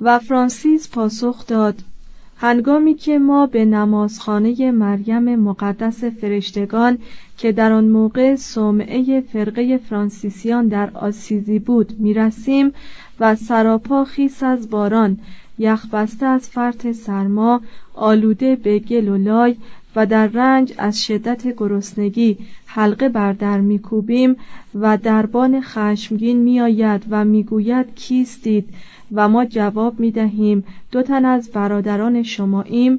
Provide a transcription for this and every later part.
و فرانسیس پاسخ داد. هنگامی که ما به نمازخانه مریم مقدس فرشتگان که در آن موقع صومعه فرقه فرانسیسیان در آسیزی بود می‌رسیم و سراپا خیس از باران یخبسته از فرط سرما آلوده به گل و لای و در رنج از شدت گرسنگی حلقه بر در میکوبیم و دربان خشمگین میآید و می‌گوید کیستید؟ و ما جواب می‌دهیم دو تن از برادران شماییم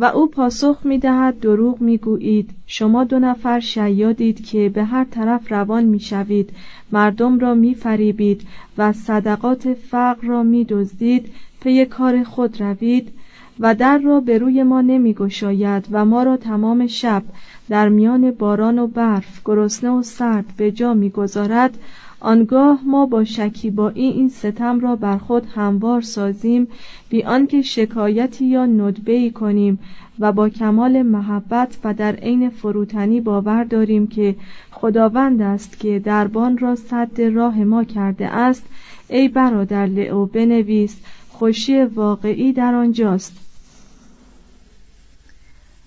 و او پاسخ می دهد دروغ می گویید شما دو نفر شیادید که به هر طرف روان می شوید مردم را می فریبید و صدقات فقر را می دزدید پی کار خود روید و در را به روی ما نمی گشاید و ما را تمام شب در میان باران و برف گرسنه و سرد به جا می گذارد آنگاه ما با شکیبایی این ستم را بر خود هموار سازیم بی آنکه شکایتی یا ندبه کنیم و با کمال محبت و در عین فروتنی باور داریم که خداوند است که دربان را صد راه ما کرده است. ای برادر لئو بنویس خوشی واقعی در آنجاست.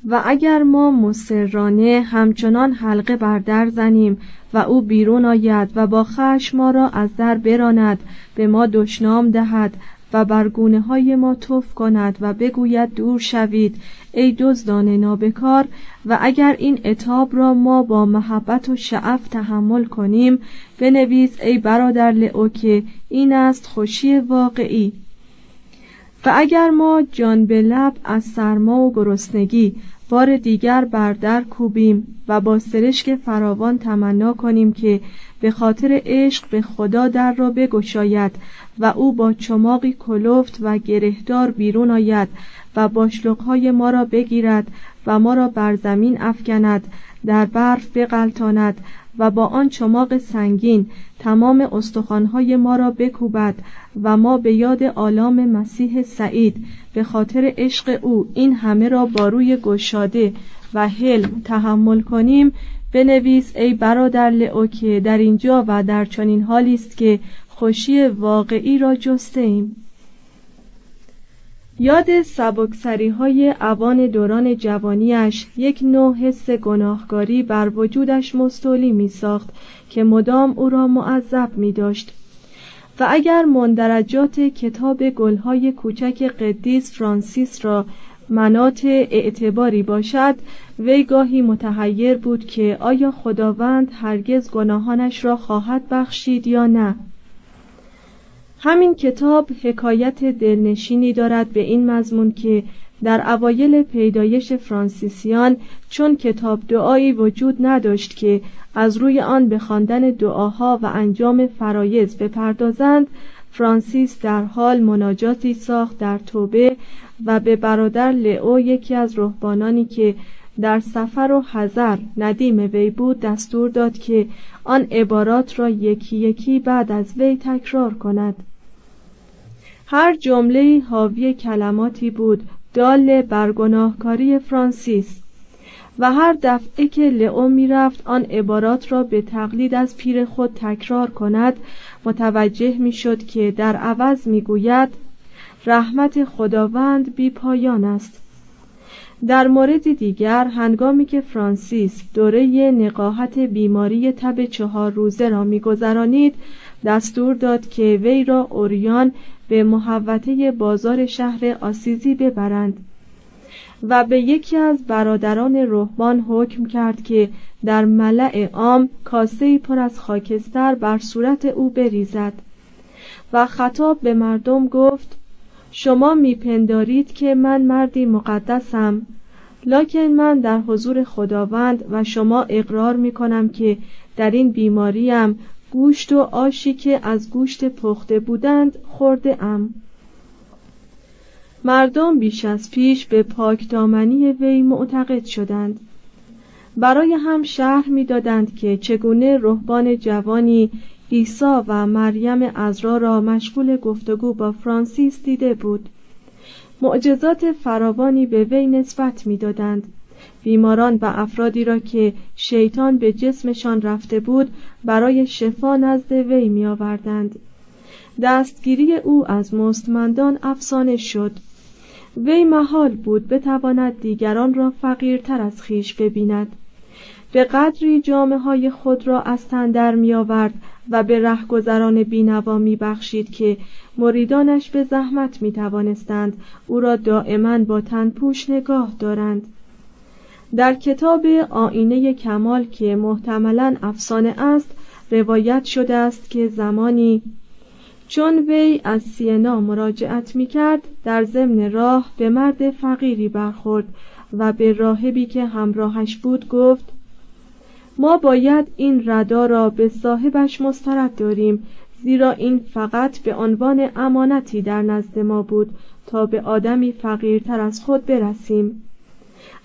و اگر ما مسررانه همچنان حلقه بر در زنیم و او بیرون آید و با خشم ما را از در براند به ما دشنام دهد و برگونه های ما توف کند و بگوید دور شوید ای دزدان نابکار و اگر این اتاب را ما با محبت و شعف تحمل کنیم بنویس ای برادر لئو که این است خوشی واقعی. و اگر ما جان به لب از سرما و گرسنگی بار دیگر بر در کوبیم و با سرشک فراوان تمنا کنیم که به خاطر عشق به خدا در را بگشاید و او با چماقی کلفت و گرهدار بیرون آید و باشلقهای ما را بگیرد و ما را بر زمین افکند در برف بغلطاند و با آن چماق سنگین تمام استخوانهای ما را بکوبد و ما به یاد آلام مسیح سعید به خاطر عشق او این همه را با روی گشاده و حلم تحمل کنیم. بنویس ای برادر لئو در اینجا و در چنین حالی است که خوشی واقعی را جسته یاد سبکسری های اوان دوران جوانیش یک نوع حس گناهکاری بر وجودش مستولی می ساخت که مدام او را معذب می داشت و اگر مندرجات کتاب گلهای کوچک قدیس فرانسیس را منات اعتباری باشد وی گاهی متحیر بود که آیا خداوند هرگز گناهانش را خواهد بخشید یا نه؟ همین کتاب حکایت دلنشینی دارد به این مضمون که در اوایل پیدایش فرانسیسیان چون کتاب دعایی وجود نداشت که از روی آن به خواندن دعاها و انجام فرایز بپردازند فرانسیس در حال مناجاتی ساخت در توبه و به برادر لئو یکی از رهبانانی که در سفر و حذر ندیم وی بود دستور داد که آن عبارات را یکی یکی بعد از وی تکرار کند. هر جمله حاوی کلماتی بود دال بر گناهکاری فرانسیس. و هر دفعه که لئو می‌رفت آن عبارات را به تقلید از پیر خود تکرار کند. متوجه می‌شد که در عوض می‌گوید رحمت خداوند بی پایان است. در مورد دیگر هنگامی که فرانسیس دوره نقاهت بیماری تب چهار روزه را میگذرانید دستور داد که وی را اوریان به محوطه بازار شهر آسیزی ببرند و به یکی از برادران رهبان حکم کرد که در ملع عام کاسه پر از خاکستر بر صورت او بریزد و خطاب به مردم گفت شما میپندارید که من مردی مقدسم لکن من در حضور خداوند و شما اقرار می‌کنم که در این بیماریم گوشت و آشی که از گوشت پخته بودند خورده ام مردم بیش از پیش به پاکدامنی وی معتقد شدند. برای هم شهر می‌دادند که چگونه رهبان جوانی عیسی و مریم ازرا را مشغول گفتگو با فرانسیس دیده بود. معجزات فراوانی به وی نسبت می‌دادند. بیماران و افرادی را که شیطان به جسمشان رفته بود برای شفا نزد وی می آوردند. دستگیری او از مستمندان افسانه شد. وی محال بود بتواند دیگران را فقیرتر از خیش ببیند. به قدری جامعه های خود را از تن در می آورد و به رهگذران بینوا می بخشید که مریدانش به زحمت می توانستند او را دائما با تنپوش نگاه دارند. در کتاب آینه کمال که محتملا افسانه است روایت شده است که زمانی چون وی از سینا مراجعت می کرد در ضمن راه به مرد فقیری برخورد و به راهبی که همراهش بود گفت ما باید این ردا را به صاحبش مسترد داریم زیرا این فقط به عنوان امانتی در نزد ما بود تا به آدمی فقیرتر از خود برسیم.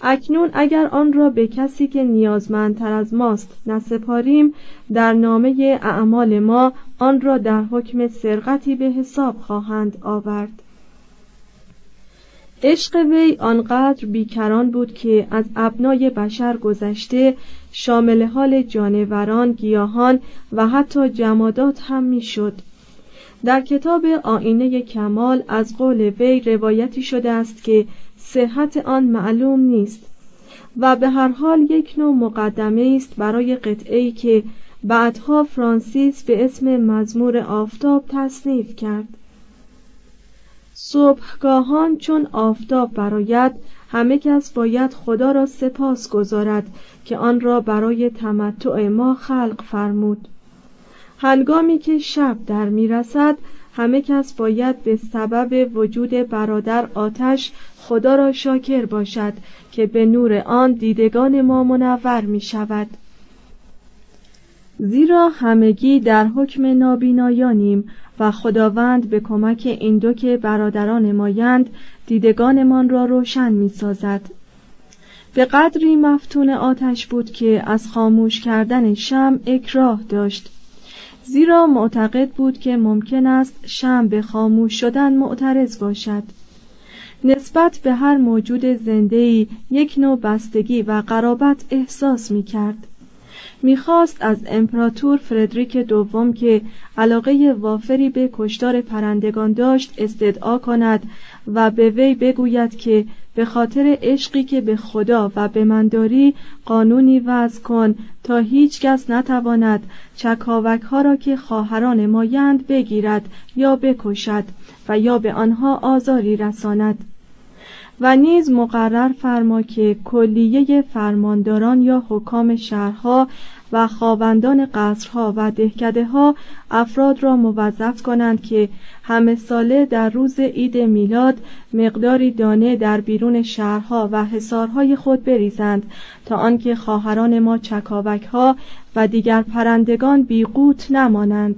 اکنون اگر آن را به کسی که نیازمندتر از ماست نسپاریم در نامه اعمال ما آن را در حکم سرقتی به حساب خواهند آورد عشق وی آنقدر بیکران بود که از ابنای بشر گذشته شامل حال جانوران، گیاهان و حتی جمادات هم می‌شد. در کتاب آینه کمال از قول وی روایتی شده است که صحت آن معلوم نیست و به هر حال یک نوع مقدمه است برای قطعی که بعدها فرانسیس به اسم مزمور آفتاب تصنیف کرد. صبحگاهان چون آفتاب براید همه کس باید خدا را سپاس گذارد که آن را برای تمتع ما خلق فرمود. هنگامی که شب در می‌رسد همه کس باید به سبب وجود برادر آتش خدا را شاکر باشد که به نور آن دیدگان ما منور می شود زیرا همگی در حکم نابینایانیم و خداوند به کمک این دو که برادران مایند دیدگانمان را روشن می سازد. به قدری مفتون آتش بود که از خاموش کردن شم اکراه داشت زیرا معتقد بود که ممکن است شم به خاموش شدن معترض باشد. نسبت به هر موجود زندهی یک نوع بستگی و قرابت احساس می کرد می‌خواست از امپراتور فردریک دوم که علاقه وافری به کشتار پرندگان داشت استدعا کند و به وی بگوید که به خاطر عشقی که به خدا و به من داری قانونی وضع کن تا هیچ کس نتواند چکاوک ها را که خواهران مایند بگیرد یا بکشد و یا به آنها آزاری رساند. و نیز مقرر فرما که کلیه فرمانداران یا حکام شهرها و خواوندان قصرها و دهکده ها افراد را موظف کنند که همه ساله در روز عید میلاد مقداری دانه در بیرون شهرها و حصارهای خود بریزند تا آنکه خواهران ما چکاوک ها و دیگر پرندگان بیقوت نمانند.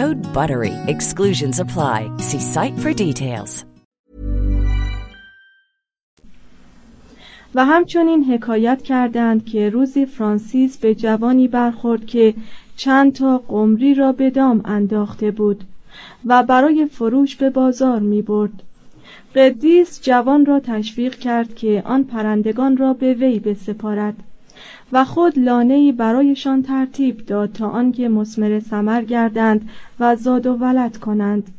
Code BUTTERY. Exclusions apply. See site for details. و همچنین حکایت کردند که روزی فرانسیس به جوانی برخورد که چند تا قمری را به دام انداخته بود و برای فروش به بازار می برد. قدیس جوان را تشویق کرد که آن پرندگان را به وی بسپارد و خود لانهای برایشان ترتیب داد تا آنکه مسمر ثمر گردند و زاد و ولد کنند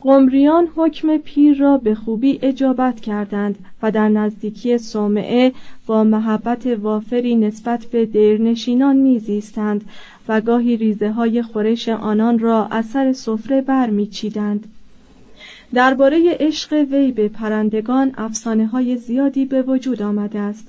قمریان حکم پیر را به خوبی اجابت کردند و در نزدیکی صومعه با محبت وافری نسبت به دیرنشینان میزیستند و گاهی ریزه های خورش آنان را اثر سفره برمیچیدند. درباره عشق وی به پرندگان افسانه های زیادی به وجود آمده است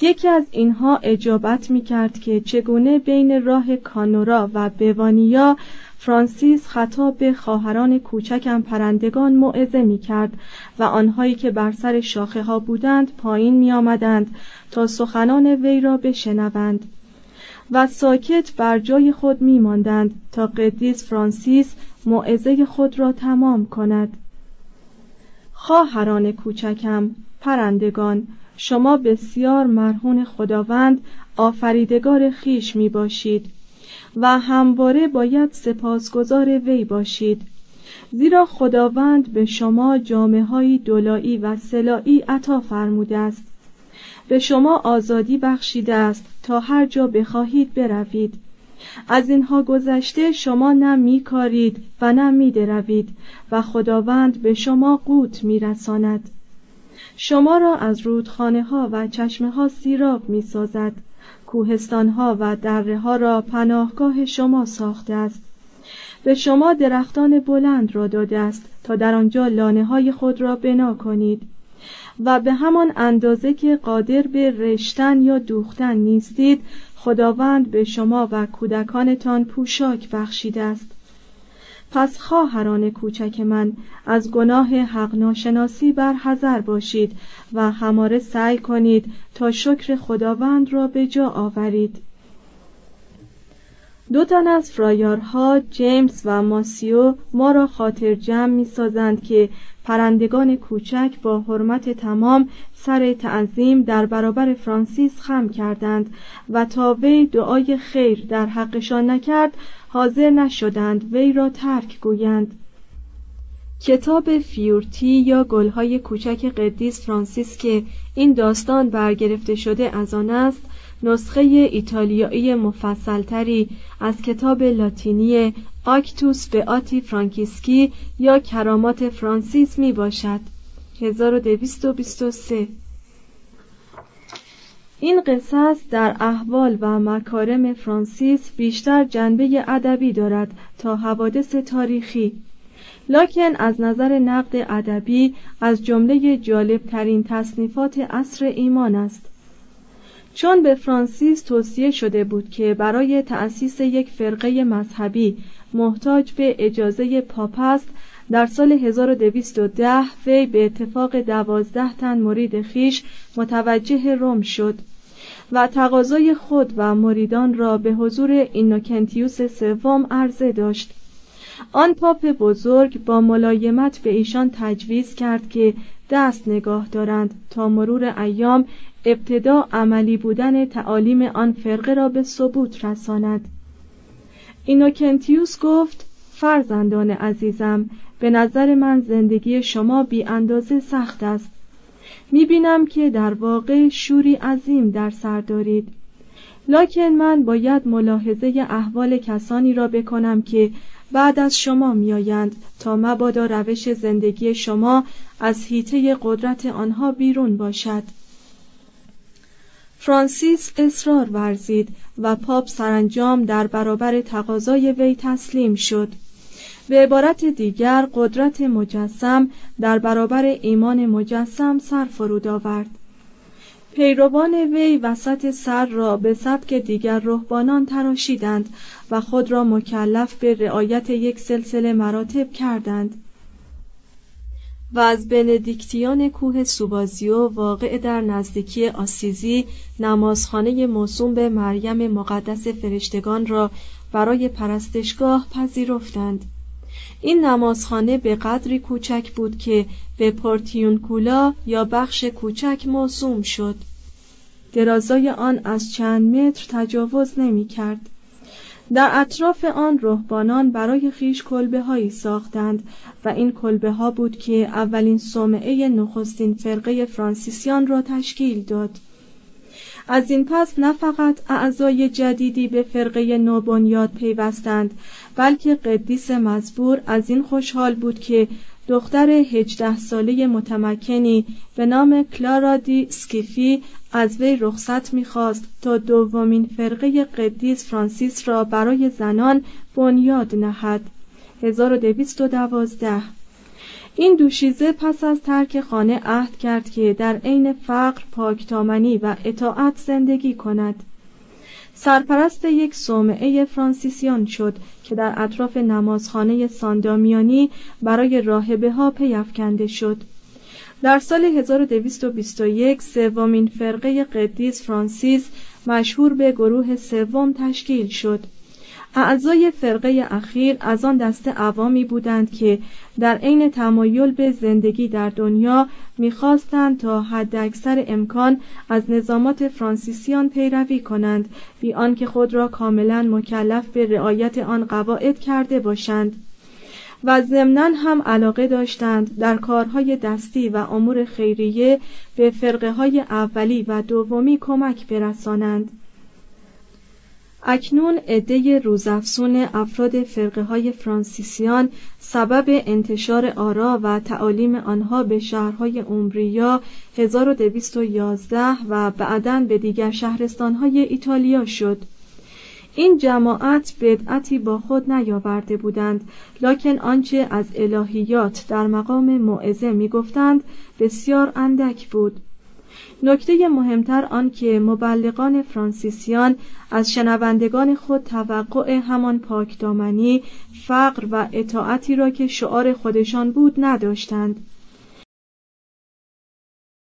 یکی از اینها اجابت می کرد که چگونه بین راه کانورا و بوانیا فرانسیس خطاب به خواهران کوچکم پرندگان موعظه می کرد و آنهایی که بر سر شاخه ها بودند پایین می آمدند تا سخنان وی را بشنوند و ساکت بر جای خود می ماندند تا قدیس فرانسیس موعظه خود را تمام کند. خواهران کوچکم پرندگان شما بسیار مرهون خداوند آفریدگار خیش می باشید و همواره باید سپاسگزار وی باشید. زیرا خداوند به شما جامعه های دولایی و سلایی عطا فرموده است. به شما آزادی بخشیده است تا هر جا بخواهید بروید. از اینها گذشته شما نه میکارید و نه میدروید و خداوند به شما قوت میرساند. شما را از رودخانه ها و چشمه ها سیراب می سازد کوهستان ها و دره ها را پناهگاه شما ساخته است. به شما درختان بلند را داده است تا در آنجا لانه های خود را بنا کنید. و به همان اندازه که قادر به رشتن یا دوختن نیستید خداوند به شما و کودکانتان پوشاک بخشیده است. پس خواهران کوچک من از گناه حق ناشناسی بر حذر باشید و هماره سعی کنید تا شکر خداوند را به جا آورید. دو تن از فرایارها جیمز و ماسیو ما را خاطر جمع می سازند که پرندگان کوچک با حرمت تمام سر تعظیم در برابر فرانسیس خم کردند و تا وی دعای خیر در حقشان نکرد حاضر نشدند وی را ترک گویند. کتاب Fioretti یا گلهای کوچک قدیس فرانسیس که این داستان برگرفته شده از آن است نسخه ایتالیایی مفصلتری از کتاب لاتینی Actus beati Francisci یا کرامات فرانسیس می باشد 1223 این قصص در احوال و مکارم فرانسیس بیشتر جنبه ادبی دارد تا حوادث تاریخی. لکن از نظر نقد ادبی از جمله جالب ترین تصنیفات عصر ایمان است. چون به فرانسیس توصیه شده بود که برای تأسیس یک فرقه مذهبی محتاج به اجازه پاپ است در سال 1210 وی به اتفاق دوازده تن مرید خیش متوجه روم شد و تقاضای خود و مریدان را به حضور اینوکنتیوس سوم عرضه داشت. آن پاپ بزرگ با ملایمت به ایشان تجویز کرد که دست نگاه دارند تا مرور ایام ابتدا عملی بودن تعالیم آن فرقه را به ثبوت رساند. اینوکنتیوس گفت فرزندان عزیزم به نظر من زندگی شما بی اندازه سخت است. می بینم که در واقع شوری عظیم در سر دارید. لکن من باید ملاحظه احوال کسانی را بکنم که بعد از شما میآیند تا مبادا روش زندگی شما از حیطه قدرت آنها بیرون باشد. فرانسیس اصرار ورزید و پاپ سرانجام در برابر تقاضای وی تسلیم شد. به عبارت دیگر قدرت مجسم در برابر ایمان مجسم سر فرود آورد. پیروان وی وسط سر را به سبک دیگر رهبانان تراشیدند و خود را مکلف به رعایت یک سلسله مراتب کردند. و از بندیکتیان کوه سوبازیو واقع در نزدیکی آسیزی نمازخانه موسوم به مریم مقدس فرشتگان را برای پرستشگاه پذیرفتند. این نمازخانه به قدری کوچک بود که به پورتیونکولا یا بخش کوچک موسوم شد درازای آن از چند متر تجاوز نمی کرد. در اطراف آن رهبانان برای خیش کلبه هایی ساختند و این کلبه ها بود که اولین صومعه نخستین فرقه فرانسیسیان را تشکیل داد از این پس نه فقط اعضای جدیدی به فرقه نوبنیاد پیوستند بلکه قدیس مزبور از این خوشحال بود که دختر هجده ساله متمکنی به نام کلارا دی سکیفی از وی رخصت می‌خواست تا دومین فرقه قدیس فرانسیس را برای زنان بنیاد نهد. 1212 این دوشیزه پس از ترک خانه عهد کرد که در عین فقر پاکتامنی و اطاعت زندگی کند. سرپرست یک صومعه فرانسیسیان شد که در اطراف نمازخانه ساندامیانی برای راهبه ها پیافکنده شد. در سال 1221 سومین فرقه قدیس فرانسیس مشهور به گروه سوم تشکیل شد. اعضای فرقه اخیر از آن دسته عوامی بودند که در عین تمایل به زندگی در دنیا می‌خواستند تا حداکثر امکان از نظامات فرانسیسیان پیروی کنند بی آنکه خود را کاملا مکلف به رعایت آن قواعد کرده باشند. و ضمنا هم علاقه داشتند در کارهای دستی و امور خیریه به فرقه های اولی و دومی کمک برسانند. اکنون عده روزافسون افراد فرقه های فرانسیسیان سبب انتشار آرا و تعالیم آنها به شهرهای عمریا 1211 و بعدا به دیگر شهرستانهای ایتالیا شد. این جماعت بدعتی با خود نیاورده بودند لکن آنچه از الهیات در مقام موعظه می‌گفتند بسیار اندک بود. نکته مهمتر آن که مبلغان فرانسیسیان از شنوندگان خود توقع همان پاکدامنی فقر و اطاعتی را که شعار خودشان بود نداشتند.